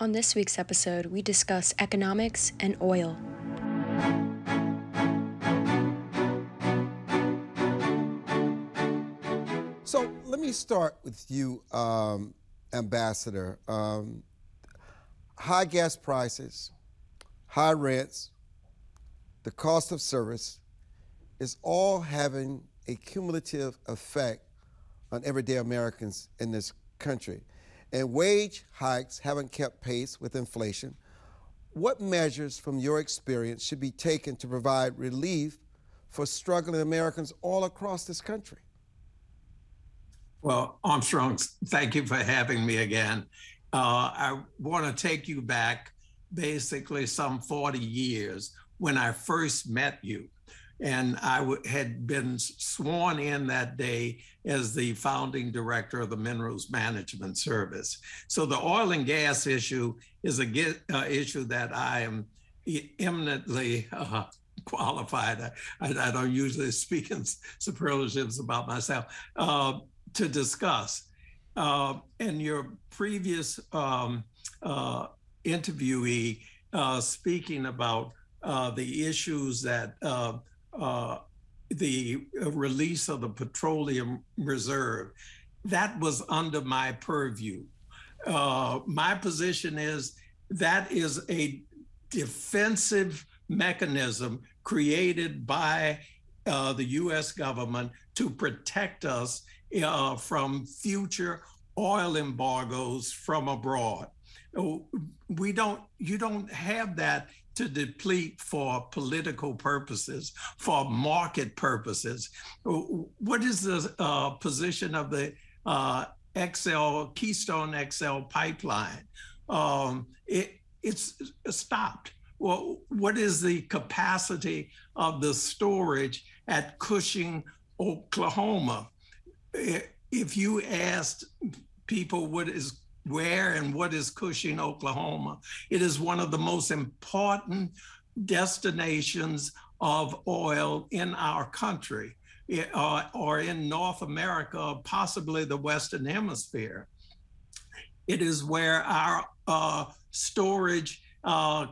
On this week's episode, we discuss economics and oil. So let me start with you, um, Ambassador. Um, high gas prices, high rents, the cost of service is all having a cumulative effect on everyday Americans in this country and wage hikes haven't kept pace with inflation, what measures from your experience should be taken to provide relief for struggling Americans all across this country? Well, Armstrong, thank you for having me again. Uh, I want to take you back basically some 40 years when I first met you and I w- had been sworn in that day as the founding director of the Minerals Management Service. So the oil and gas issue is a get, uh, issue that I am eminently uh, qualified. I, I, don't usually speak in superlatives about myself uh, to discuss. Uh, and your previous um, uh, interviewee uh, speaking about the issues that the release of the petroleum reserve. That was under my purview. Uh, my position is that is a defensive mechanism created by uh, the US government to protect us uh, from future oil embargoes from abroad. We don't, you don't have that to deplete for political purposes, for market purposes. What is the uh, position of the uh, XL Keystone XL pipeline? Um, it, it's stopped. Well, what is the capacity of the storage at Cushing, Oklahoma? If you asked people what is where and what is Cushing, Oklahoma. It is one of the most important destinations of oil in our country uh, or in North America, possibly the Western Hemisphere. It is where our uh, storage uh,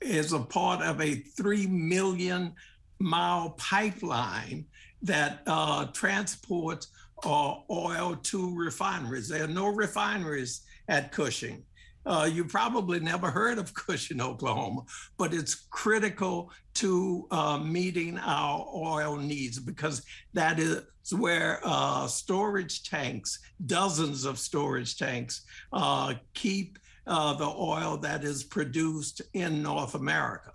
is a part of a 3 million mile pipeline that uh, transports uh, oil to refineries. There are no refineries at Cushing. Uh, you probably never heard of Cushing, Oklahoma, but it's critical to uh, meeting our oil needs because that is where uh, storage tanks, dozens of storage tanks, uh, keep uh, the oil that is produced in North America.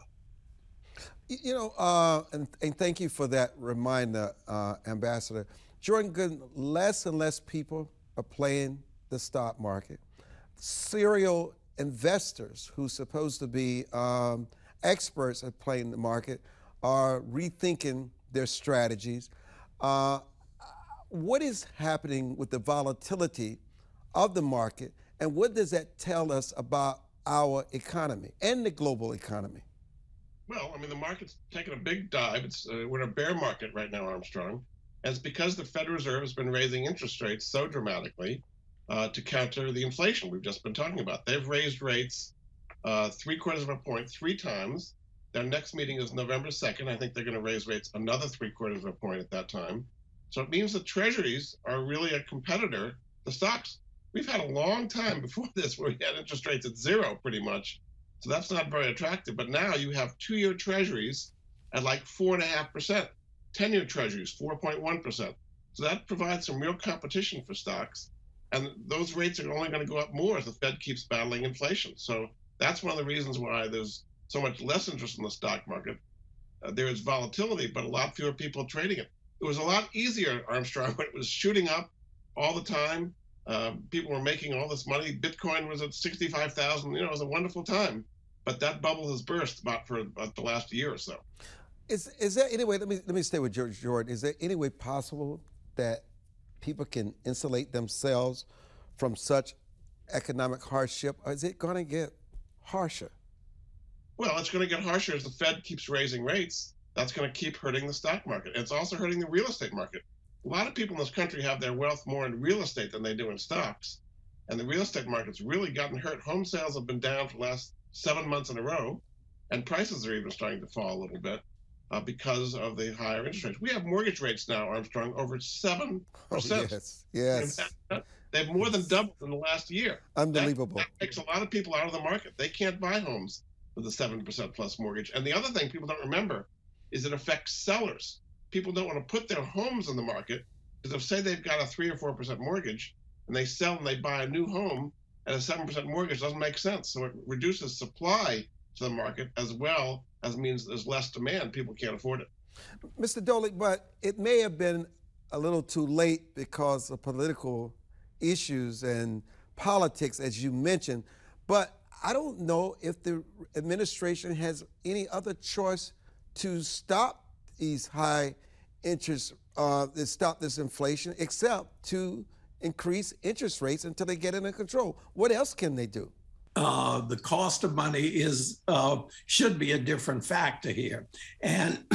You know, uh, and, and, thank you for that reminder, Ambassador. Jordan less and less people are playing the stock market. Serial investors who are supposed to be um, experts at playing the market are rethinking their strategies. Uh, what is happening with the volatility of the market, and what does that tell us about our economy and the global economy? Well, I mean, the market's taking a big dive. It's uh, we're in a bear market right now, Armstrong. And it's because the Federal Reserve has been raising interest rates so dramatically uh, to counter the inflation we've just been talking about. They've raised rates uh, three quarters of a point three times. Their next meeting is November 2nd. I think they're going to raise rates another three quarters of a point at that time. So it means the treasuries are really a competitor to stocks. We've had a long time before this where we had interest rates at zero pretty much. So that's not very attractive. But now you have two year treasuries at like four and a half percent. 10 year treasuries, 4.1%. So that provides some real competition for stocks. And those rates are only going to go up more as the Fed keeps battling inflation. So that's one of the reasons why there's so much less interest in the stock market. Uh, there is volatility, but a lot fewer people trading it. It was a lot easier, Armstrong, when it was shooting up all the time. Uh, people were making all this money. Bitcoin was at 65,000. You know, it was a wonderful time. But that bubble has burst about for about the last year or so. Is is there any way? Let me let me stay with George Jordan. Is there any way possible that people can insulate themselves from such economic hardship, or is it going to get harsher? Well, it's going to get harsher as the Fed keeps raising rates. That's going to keep hurting the stock market. It's also hurting the real estate market. A lot of people in this country have their wealth more in real estate than they do in stocks. and the real estate market's really gotten hurt. Home sales have been down for the last seven months in a row, and prices are even starting to fall a little bit uh, because of the higher interest rates. We have mortgage rates now, Armstrong, over seven percent. Oh, yes, yes. They've more than doubled in the last year. Unbelievable. That, that makes a lot of people out of the market. They can't buy homes with a seven percent plus mortgage. And the other thing people don't remember is it affects sellers. People don't want to put their homes on the market because if say they've got a three or four percent mortgage and they sell and they buy a new home at a seven percent mortgage doesn't make sense. So it reduces supply to the market as well as means there's less demand. People can't afford it. Mr. Doley, but it may have been a little too late because of political issues and politics, as you mentioned. But I don't know if the administration has any other choice to stop these high interest, uh, to stop this inflation, except to increase interest rates until they get it under control. What else can they do? Uh, the cost of money is uh, should be a different factor here, and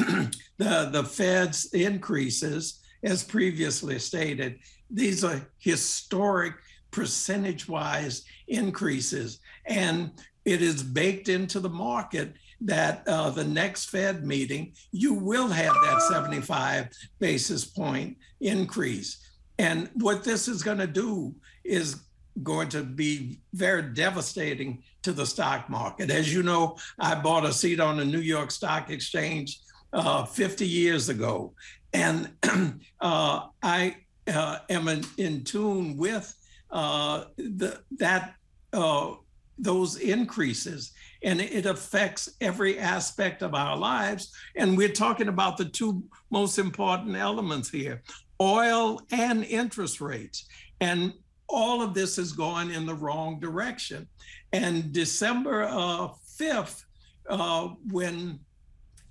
the the Fed's increases, as previously stated, these are historic percentage-wise increases, and it is baked into the market that uh, the next Fed meeting you will have that 75 basis point increase. And what this is going to do is going to be very devastating to the stock market. As you know, I bought a seat on the New York Stock Exchange uh, 50 years ago, and uh, I uh, am in, in, tune with uh, the, that uh, those increases, and it affects every aspect of our lives. And we're talking about the two most important elements here: oil and interest rates. And all of this is going in the wrong direction. And December uh, 5th, uh, when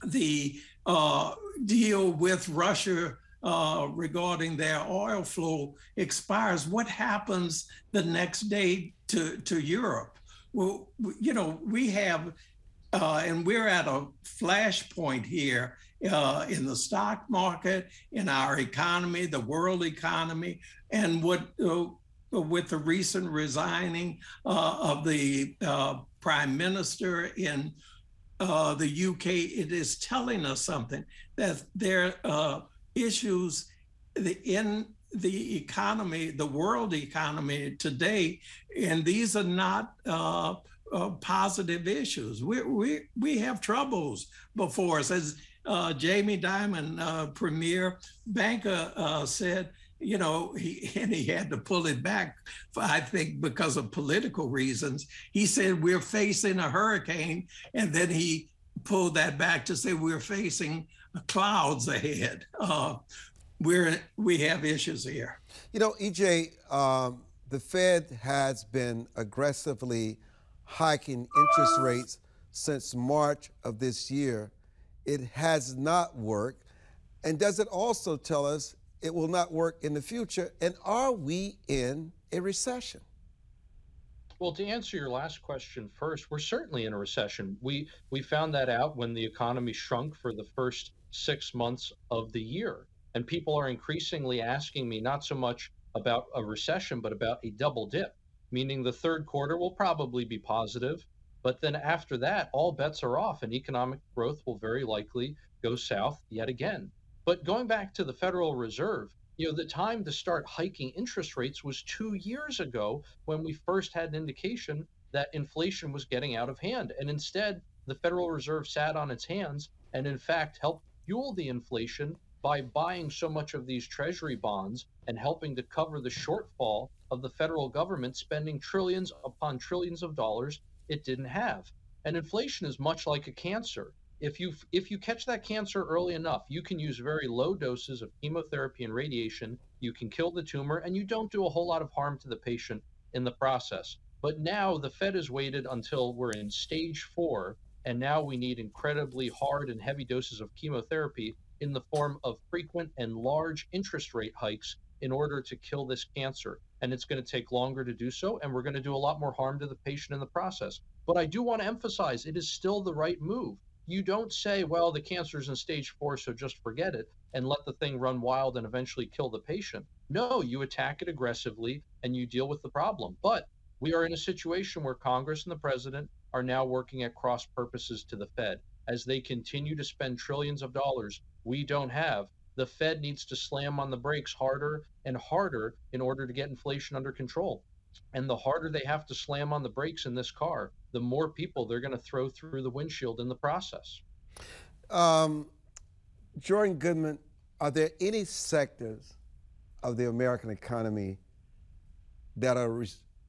the uh, deal with Russia uh, regarding their oil flow expires, what happens the next day to, to Europe? Well, you know, we have, uh, and we're at a flashpoint here uh, in the stock market, in our economy, the world economy, and what uh, with the recent resigning uh, of the uh, prime minister in uh, the UK, it is telling us something that there are issues in the economy, the world economy today, and these are not uh, uh, positive issues. We, we, we have troubles before us. As uh, Jamie Dimon, premier banker, said, you know, he and he had to pull it back, I think, because of political reasons. He said we're facing a hurricane, and then he pulled that back to say we're facing clouds ahead. Uh, we're we have issues here. You know, EJ, um, the Fed has been aggressively hiking interest rates since March of this year. It has not worked. And does it also tell us it will not work in the future? And are we in a recession? Well, to answer your last question first, we're certainly in a recession. We we found that out when the economy shrunk for the first six months of the year, and people are increasingly asking me not so much about a recession, but about a double dip, meaning the third quarter will probably be positive, but then after that, all bets are off, and economic growth will very likely go south yet again. But going back to the Federal Reserve, you know, the time to start hiking interest rates was two years ago when we first had an indication that inflation was getting out of hand. And instead, the Federal Reserve sat on its hands and, in fact, helped fuel the inflation by buying so much of these treasury bonds and helping to cover the shortfall of the federal government spending trillions upon trillions of dollars it didn't have. And inflation is much like a cancer if you if you catch that cancer early enough, you can use very low doses of chemotherapy and radiation. You can kill the tumor, and you don't do a whole lot of harm to the patient in the process. But now the Fed has waited until we're in stage four, and now we need incredibly hard and heavy doses of chemotherapy in the form of frequent and large interest rate hikes in order to kill this cancer. And it's going to take longer to do so, and we're going to do a lot more harm to the patient in the process. But I do want to emphasize it is still the right move you don't say, well, the cancer's in stage four, so just forget it and let the thing run wild and eventually kill the patient. No, you attack it aggressively and you deal with the problem. But we are in a situation where Congress and the president are now working at cross purposes to the Fed. As they continue to spend trillions of dollars we don't have, the Fed needs to slam on the brakes harder and harder in order to get inflation under control. And the harder they have to slam on the brakes in this car, the more people they're going to throw through the windshield in the process. Um, Jordan Goodman, are there any sectors of the American economy that are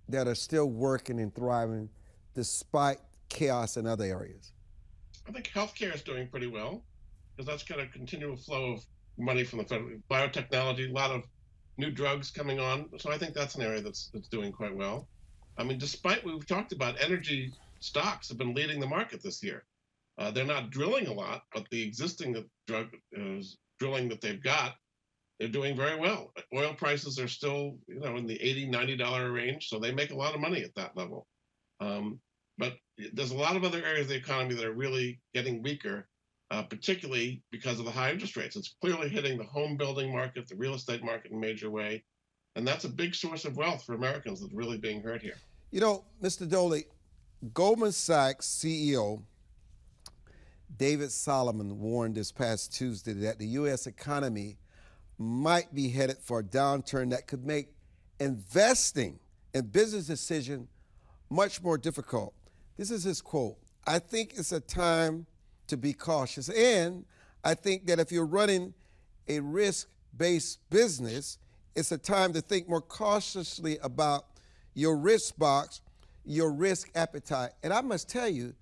that are still working and thriving despite chaos in other areas? I think healthcare is doing pretty well because that's got a continual flow of money from the federal biotechnology, a lot of new drugs coming on. So I think that's an area that's that's doing quite well. I mean, despite we've talked about, energy stocks have been leading the market this year. Uh, they're not drilling a lot, but the existing drug uh, drilling that they've got they're doing very well. Oil prices are still, you know, in the 80 90 dollar range, so they make a lot of money at that level. Um, but there's a lot of other areas of the economy that are really getting weaker, uh, particularly because of the high interest rates. It's clearly hitting the home building market, the real estate market in a major way, and that's a big source of wealth for Americans that's really being hurt here. You know, Mr. Doley, Goldman Sachs CEO David Solomon warned this past Tuesday that the U.S. economy might be headed for a downturn that could make investing and business decision much more difficult. This is his quote. I think it's a time to be cautious. And I think that if you're running a risk based business, it's a time to think more cautiously about your risk box, your risk appetite. And I must tell you,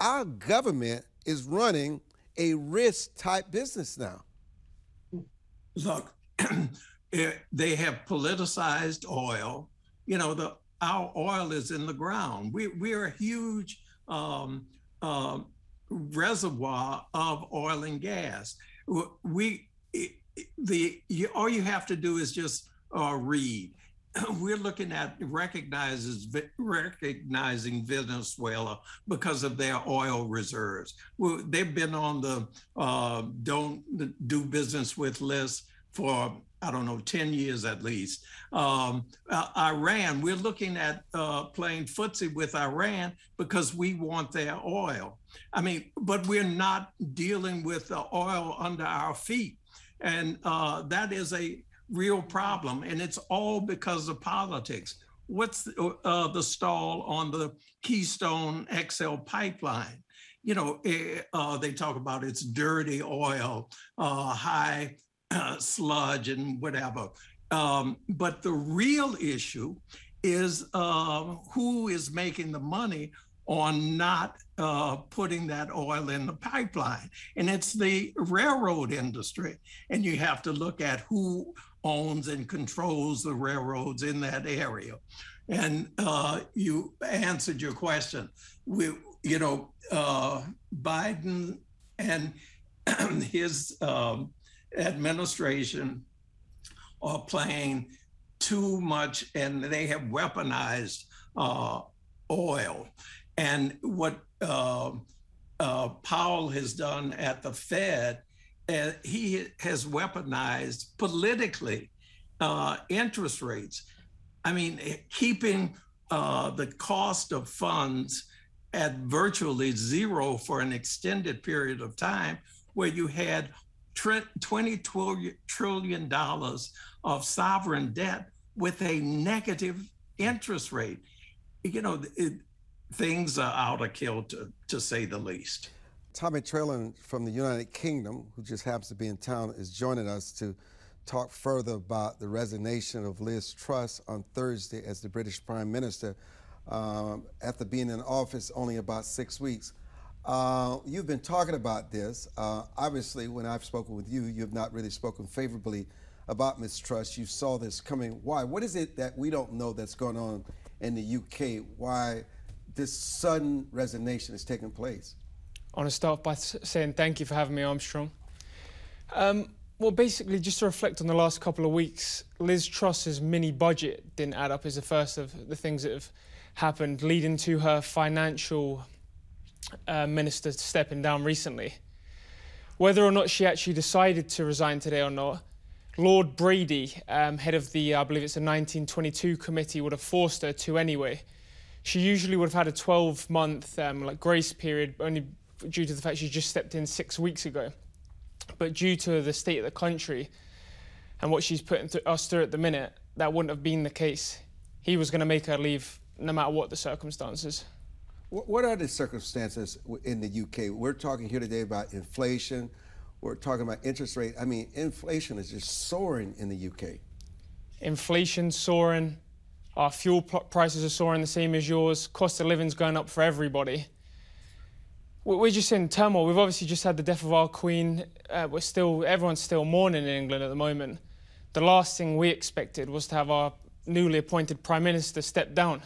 our government is running a risk type business now look, they have politicized oil. You know, the our oil is in the ground. We we're a huge um, uh, reservoir of oil and gas. We the all you have to do is just uh, read. We're looking at recognizes recognizing Venezuela because of their oil reserves. They've been on the uh, don't do business with list for I don't know, 10 years at least. Um, uh, Iran, we're looking at uh, playing footsie with Iran because we want their oil. I mean, but we're not dealing with the oil under our feet. And uh, that is a real problem. And it's all because of politics. What's the, uh, the stall on the Keystone XL pipeline? You know, eh, uh, they talk about it's dirty oil, uh, high uh, sludge and whatever. Um, but the real issue is uh, who is making the money on not uh, putting that oil in the pipeline. And it's the railroad industry. And you have to look at who owns and controls the railroads in that area. And uh, you answered your question. We, you know, uh, Biden and his um, administration are playing too much and they have weaponized uh, oil. And what uh, uh, Powell has done at the Fed, uh, he has weaponized politically uh, interest rates. I mean, keeping uh, the cost of funds at virtually zero for an extended period of time, where you had 20 trillion dollars of sovereign debt with a negative interest rate. You know, it, things are out of kilter, to say the least. Tommy Trelon from the United Kingdom, who just happens to be in town, is joining us to talk further about the resignation of Liz Truss on Thursday as the British Prime Minister um, after being in office only about six weeks. Uh, you've been talking about this. Uh, obviously, when I've spoken with you, you have not really spoken favorably about Ms. Truss. You saw this coming. Why? What is it that we don't know that's going on in the UK? Why this sudden resignation is taking place? I want to start by saying thank you for having me, Armstrong. Um, well, basically, just to reflect on the last couple of weeks, Liz Truss's mini budget didn't add up as the first of the things that have happened, leading to her financial uh, minister stepping down recently. Whether or not she actually decided to resign today or not, Lord Brady, um, head of the, I believe it's a 1922 committee, would have forced her to anyway. She usually would have had a 12 month um, like grace period, only due to the fact she just stepped in six weeks ago. But due to the state of the country and what she's putting us through at the minute, that wouldn't have been the case. He was going to make her leave no matter what the circumstances. What are the circumstances in the UK? We're talking here today about inflation. We're talking about interest rate. I mean, inflation is just soaring in the UK. Inflation soaring. Our fuel prices are soaring the same as yours. Cost of living's going up for everybody. We're just in turmoil. We've obviously just had the death of our queen. Uh, we're still, everyone's still mourning in England at the moment. The last thing we expected was to have our newly appointed prime minister step down.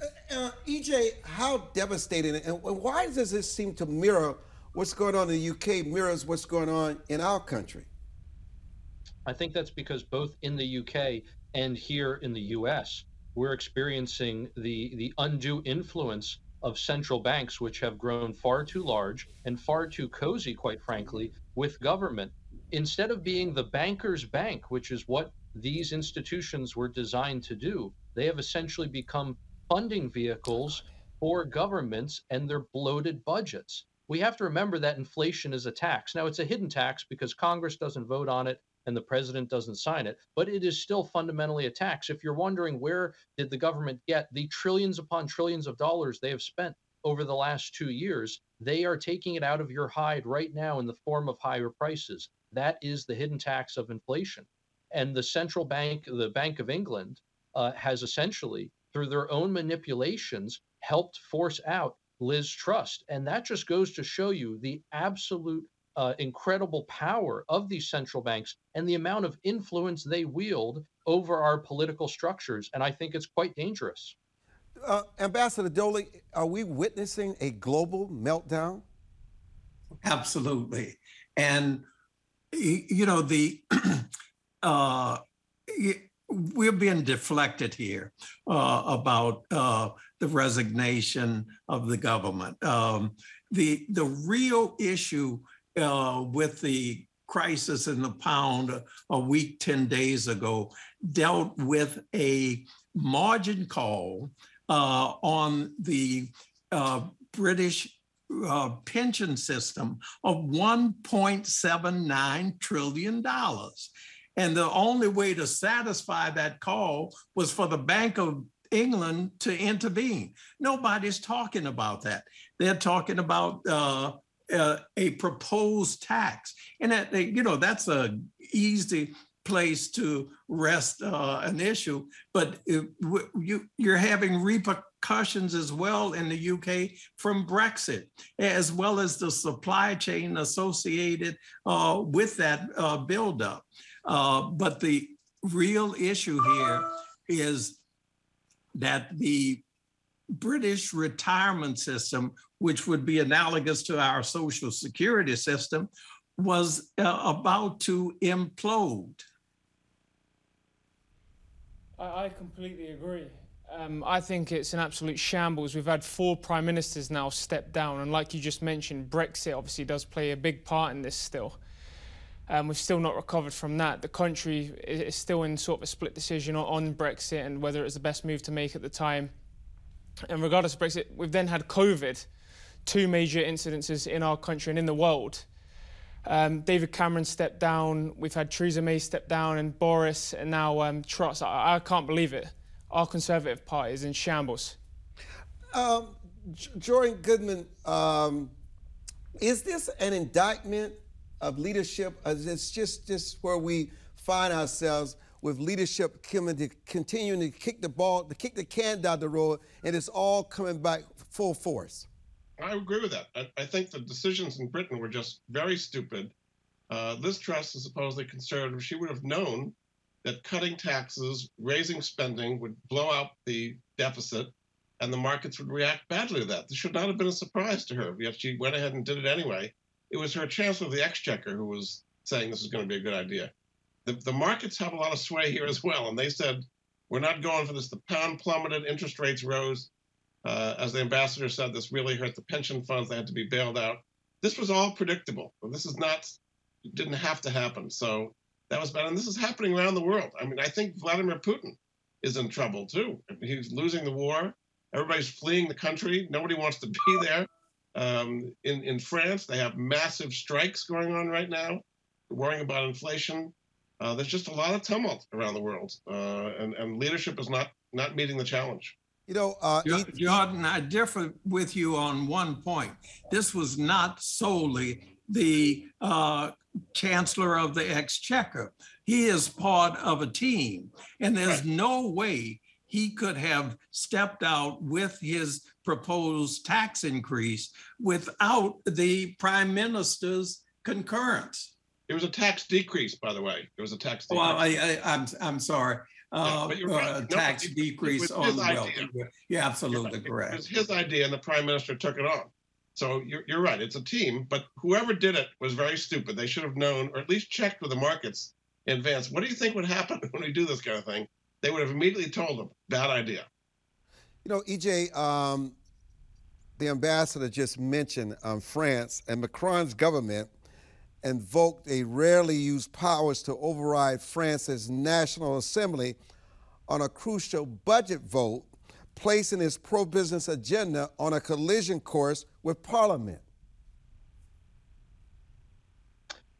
Uh, uh EJ, how devastating and why does this seem to mirror what's going on in the UK mirrors what's going on in our country? I think that's because both in the UK and here in the US, we're experiencing the, the undue influence of central banks, which have grown far too large and far too cozy, quite frankly, with government. Instead of being the banker's bank, which is what these institutions were designed to do, they have essentially become funding vehicles for governments and their bloated budgets. We have to remember that inflation is a tax. Now, it's a hidden tax because Congress doesn't vote on it and the president doesn't sign it, but it is still fundamentally a tax. If you're wondering where did the government get the trillions upon trillions of dollars they have spent over the last two years, they are taking it out of your hide right now in the form of higher prices. That is the hidden tax of inflation. And the central bank, the Bank of England, uh, has essentially, through their own manipulations, helped force out Liz Truss. And that just goes to show you the absolute uh, incredible power of these central banks and the amount of influence they wield over our political structures. And I think it's quite dangerous. Uh, Ambassador Doley, are we witnessing a global meltdown? Absolutely. And, you know, the, uh, we're being deflected here uh, about uh, the resignation of the government. Um, the the real issue uh, with the crisis in the pound a week, 10 days ago, dealt with a margin call uh, on the uh, British uh, pension system of $1.79 trillion. And the only way to satisfy that call was for the Bank of England to intervene. Nobody's talking about that. They're talking about uh, uh, a proposed tax, and that you know that's a easy place to rest uh, an issue. But it, you you're having repercussions as well in the UK from Brexit, as well as the supply chain associated uh, with that uh, buildup. Uh, but the real issue here is that the British retirement system, which would be analogous to our social security system, was uh, about to implode. I, I completely agree. Um, I think it's an absolute shambles. We've had four prime ministers now step down, and like you just mentioned, Brexit obviously does play a big part in this still. Um, we've still not recovered from that. The country is still in sort of a split decision on Brexit and whether it was the best move to make at the time. And regardless of Brexit, we've then had COVID, two major incidences in our country and in the world. Um, David Cameron stepped down, we've had Theresa May step down, and Boris, and now um, Truss. I, I, can't believe it. Our Conservative Party is in shambles. Um, Jordan Goodman, um, is this an indictment of leadership? It's just, just where we find ourselves with leadership coming to continuing to kick the ball, to kick the can down the road, and it's all coming back full force. I agree with that. I, I think the decisions in Britain were just very stupid. Uh, Liz Truss is supposedly conservative. She would have known that cutting taxes, raising spending would blow out the deficit, and the markets would react badly to that. This should not have been a surprise to her, yet she went ahead and did it anyway. It was her Chancellor of the Exchequer who was saying this is going to be a good idea the, the markets have a lot of sway here as well. And they said, we're not going for this. The pound plummeted, interest rates rose. Uh, as the ambassador said, this really hurt the pension funds. They had to be bailed out. This was all predictable. This is not, didn't have to happen. So that was bad. And this is happening around the world. I mean, I think Vladimir Putin is in trouble too. He's losing the war. Everybody's fleeing the country. Nobody wants to be there. Um, in in France, they have massive strikes going on right now, worrying about inflation. Uh, there's just a lot of tumult around the world, uh, and and leadership is not not meeting the challenge. You know, uh, Jordan, I differ with you on one point. This was not solely the uh, chancellor of the exchequer. He is part of a team, and there's no way he could have stepped out with his proposed tax increase without the prime minister's concurrence. It was a tax decrease, by the way. It was a tax decrease. Well, I, I, I'm, I'm sorry. Uh, Yeah, but you're uh, right. No, tax it- it decrease on his the idea. wealthy. You're absolutely It correct. was his idea, and the prime minister took it on. So you're, you're right. It's a team, but whoever did it was very stupid. They should have known, or at least checked with the markets in advance. What do you think would happen when we do this kind of thing? They would have immediately told them, bad idea. You know, EJ, um, the ambassador just mentioned um, France and Macron's government invoked a rarely used powers to override France's National Assembly on a crucial budget vote, placing its pro business agenda on a collision course with Parliament.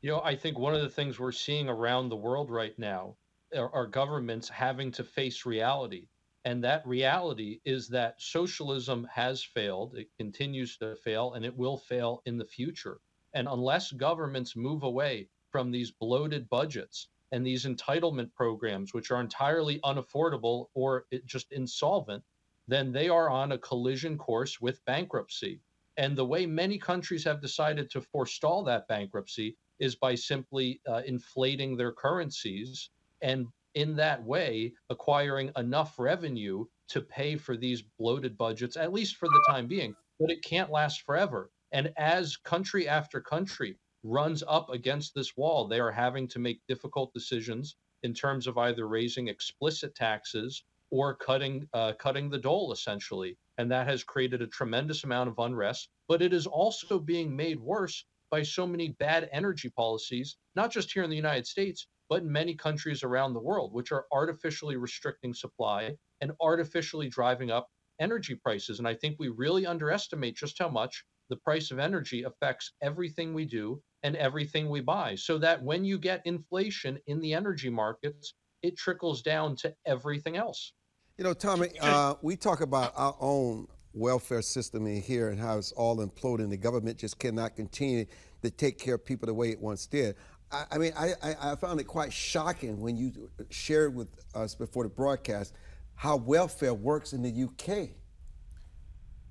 You know, I think one of the things we're seeing around the world right now are, are governments having to face reality. And that reality is that socialism has failed, it continues to fail, and it will fail in the future. And unless governments move away from these bloated budgets and these entitlement programs, which are entirely unaffordable or just insolvent, then they are on a collision course with bankruptcy. And the way many countries have decided to forestall that bankruptcy is by simply uh, inflating their currencies and in that way acquiring enough revenue to pay for these bloated budgets at least for the time being. But it can't last forever. And as country after country runs up against this wall they are having to make difficult decisions in terms of either raising explicit taxes or cutting uh, cutting the dole essentially. And that has created a tremendous amount of unrest. But it is also being made worse by so many bad energy policies, not just here in the United States, but in many countries around the world, which are artificially restricting supply and artificially driving up energy prices. And I think we really underestimate just how much the price of energy affects everything we do and everything we buy. So that when you get inflation in the energy markets, it trickles down to everything else. You know, Tommy, uh, we talk about our own welfare system in here and how it's all imploding. The government just cannot continue to take care of people the way it once did. I, I mean, I, I, I found it quite shocking when you shared with us before the broadcast how welfare works in the UK.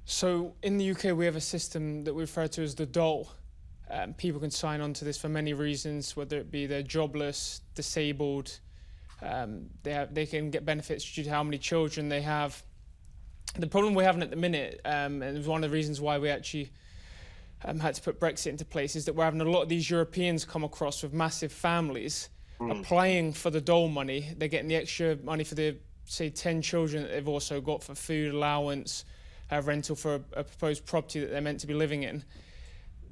So in the UK, we have a system that we refer to as the dole. Um, people can sign on to this for many reasons, whether it be they're jobless, disabled, um, they have, they can get benefits due to how many children they have. The problem we're having at the minute, um, and one of the reasons why we actually um, had to put Brexit into place, is that we're having a lot of these Europeans come across with massive families applying for the dole money. They're getting the extra money for the say 10 children that they've also got for food allowance, uh, rental for a, a proposed property that they're meant to be living in.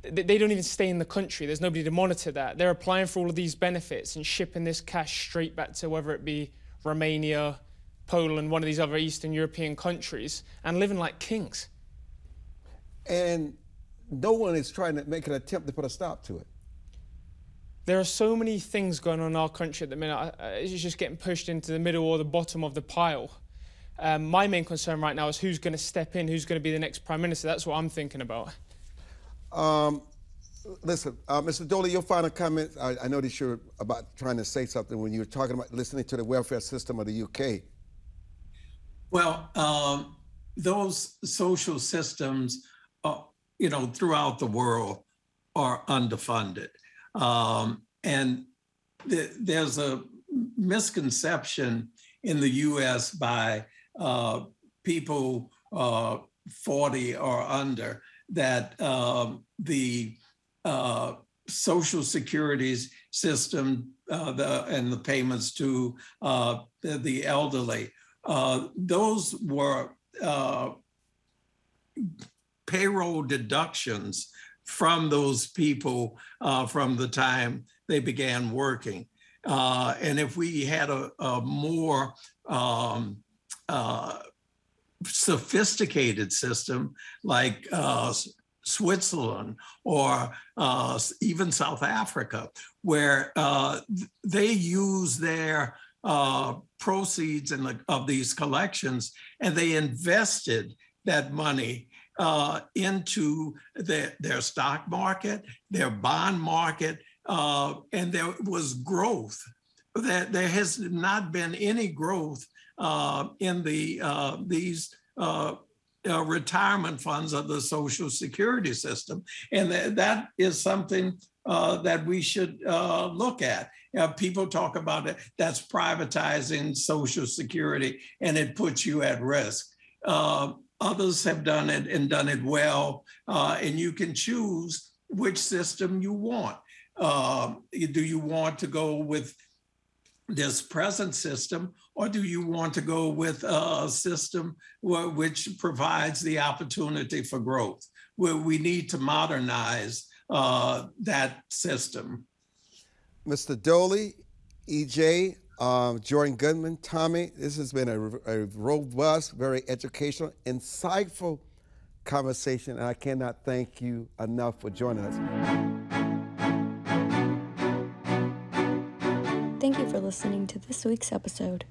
Th- They don't even stay in the country. There's nobody to monitor that. They're applying for all of these benefits and shipping this cash straight back to whether it be Romania, Poland, one of these other Eastern European countries, and living like kings. And no one is trying to make an attempt to put a stop to it. There are so many things going on in our country at the minute. It's just getting pushed into the middle or the bottom of the pile. Um, my main concern right now is who's going to step in, who's going to be the next prime minister. That's what I'm thinking about. Um, listen, uh, Mr. Doley, your final comment. I, I noticed you're about trying to say something when you were talking about listening to the welfare system of the UK. Well, um, those social systems, you know, throughout the world are underfunded. Um, and th- there's a misconception in the US by uh, people uh, 40 or under that um, the uh, social securities system uh, the, and the payments to uh, the, the elderly those were payroll deductions from those people uh, from the time they began working. Uh, and if we had a, a more um, uh, sophisticated system like uh, Switzerland or uh, even South Africa, where uh, they use their proceeds the, of these collections and they invested that money uh, into the, their stock market, their bond market, uh, and there was growth. That there has not been any growth uh, in the uh, these uh, uh, retirement funds of the Social Security system, and th- that is something uh, that we should uh, look at. People talk about it. That's privatizing Social Security, and it puts you at risk. Others have done it and done it well, uh, and you can choose which system you want. Uh, do you want to go with this present system, or do you want to go with a system which provides the opportunity for growth? Where we need to modernize uh, that system. Mr. Doley, EJ, um, Jordan Goodman, Tommy, this has been a, a robust, very educational, insightful conversation, and I cannot thank you enough for joining us. Thank you for listening to this week's episode.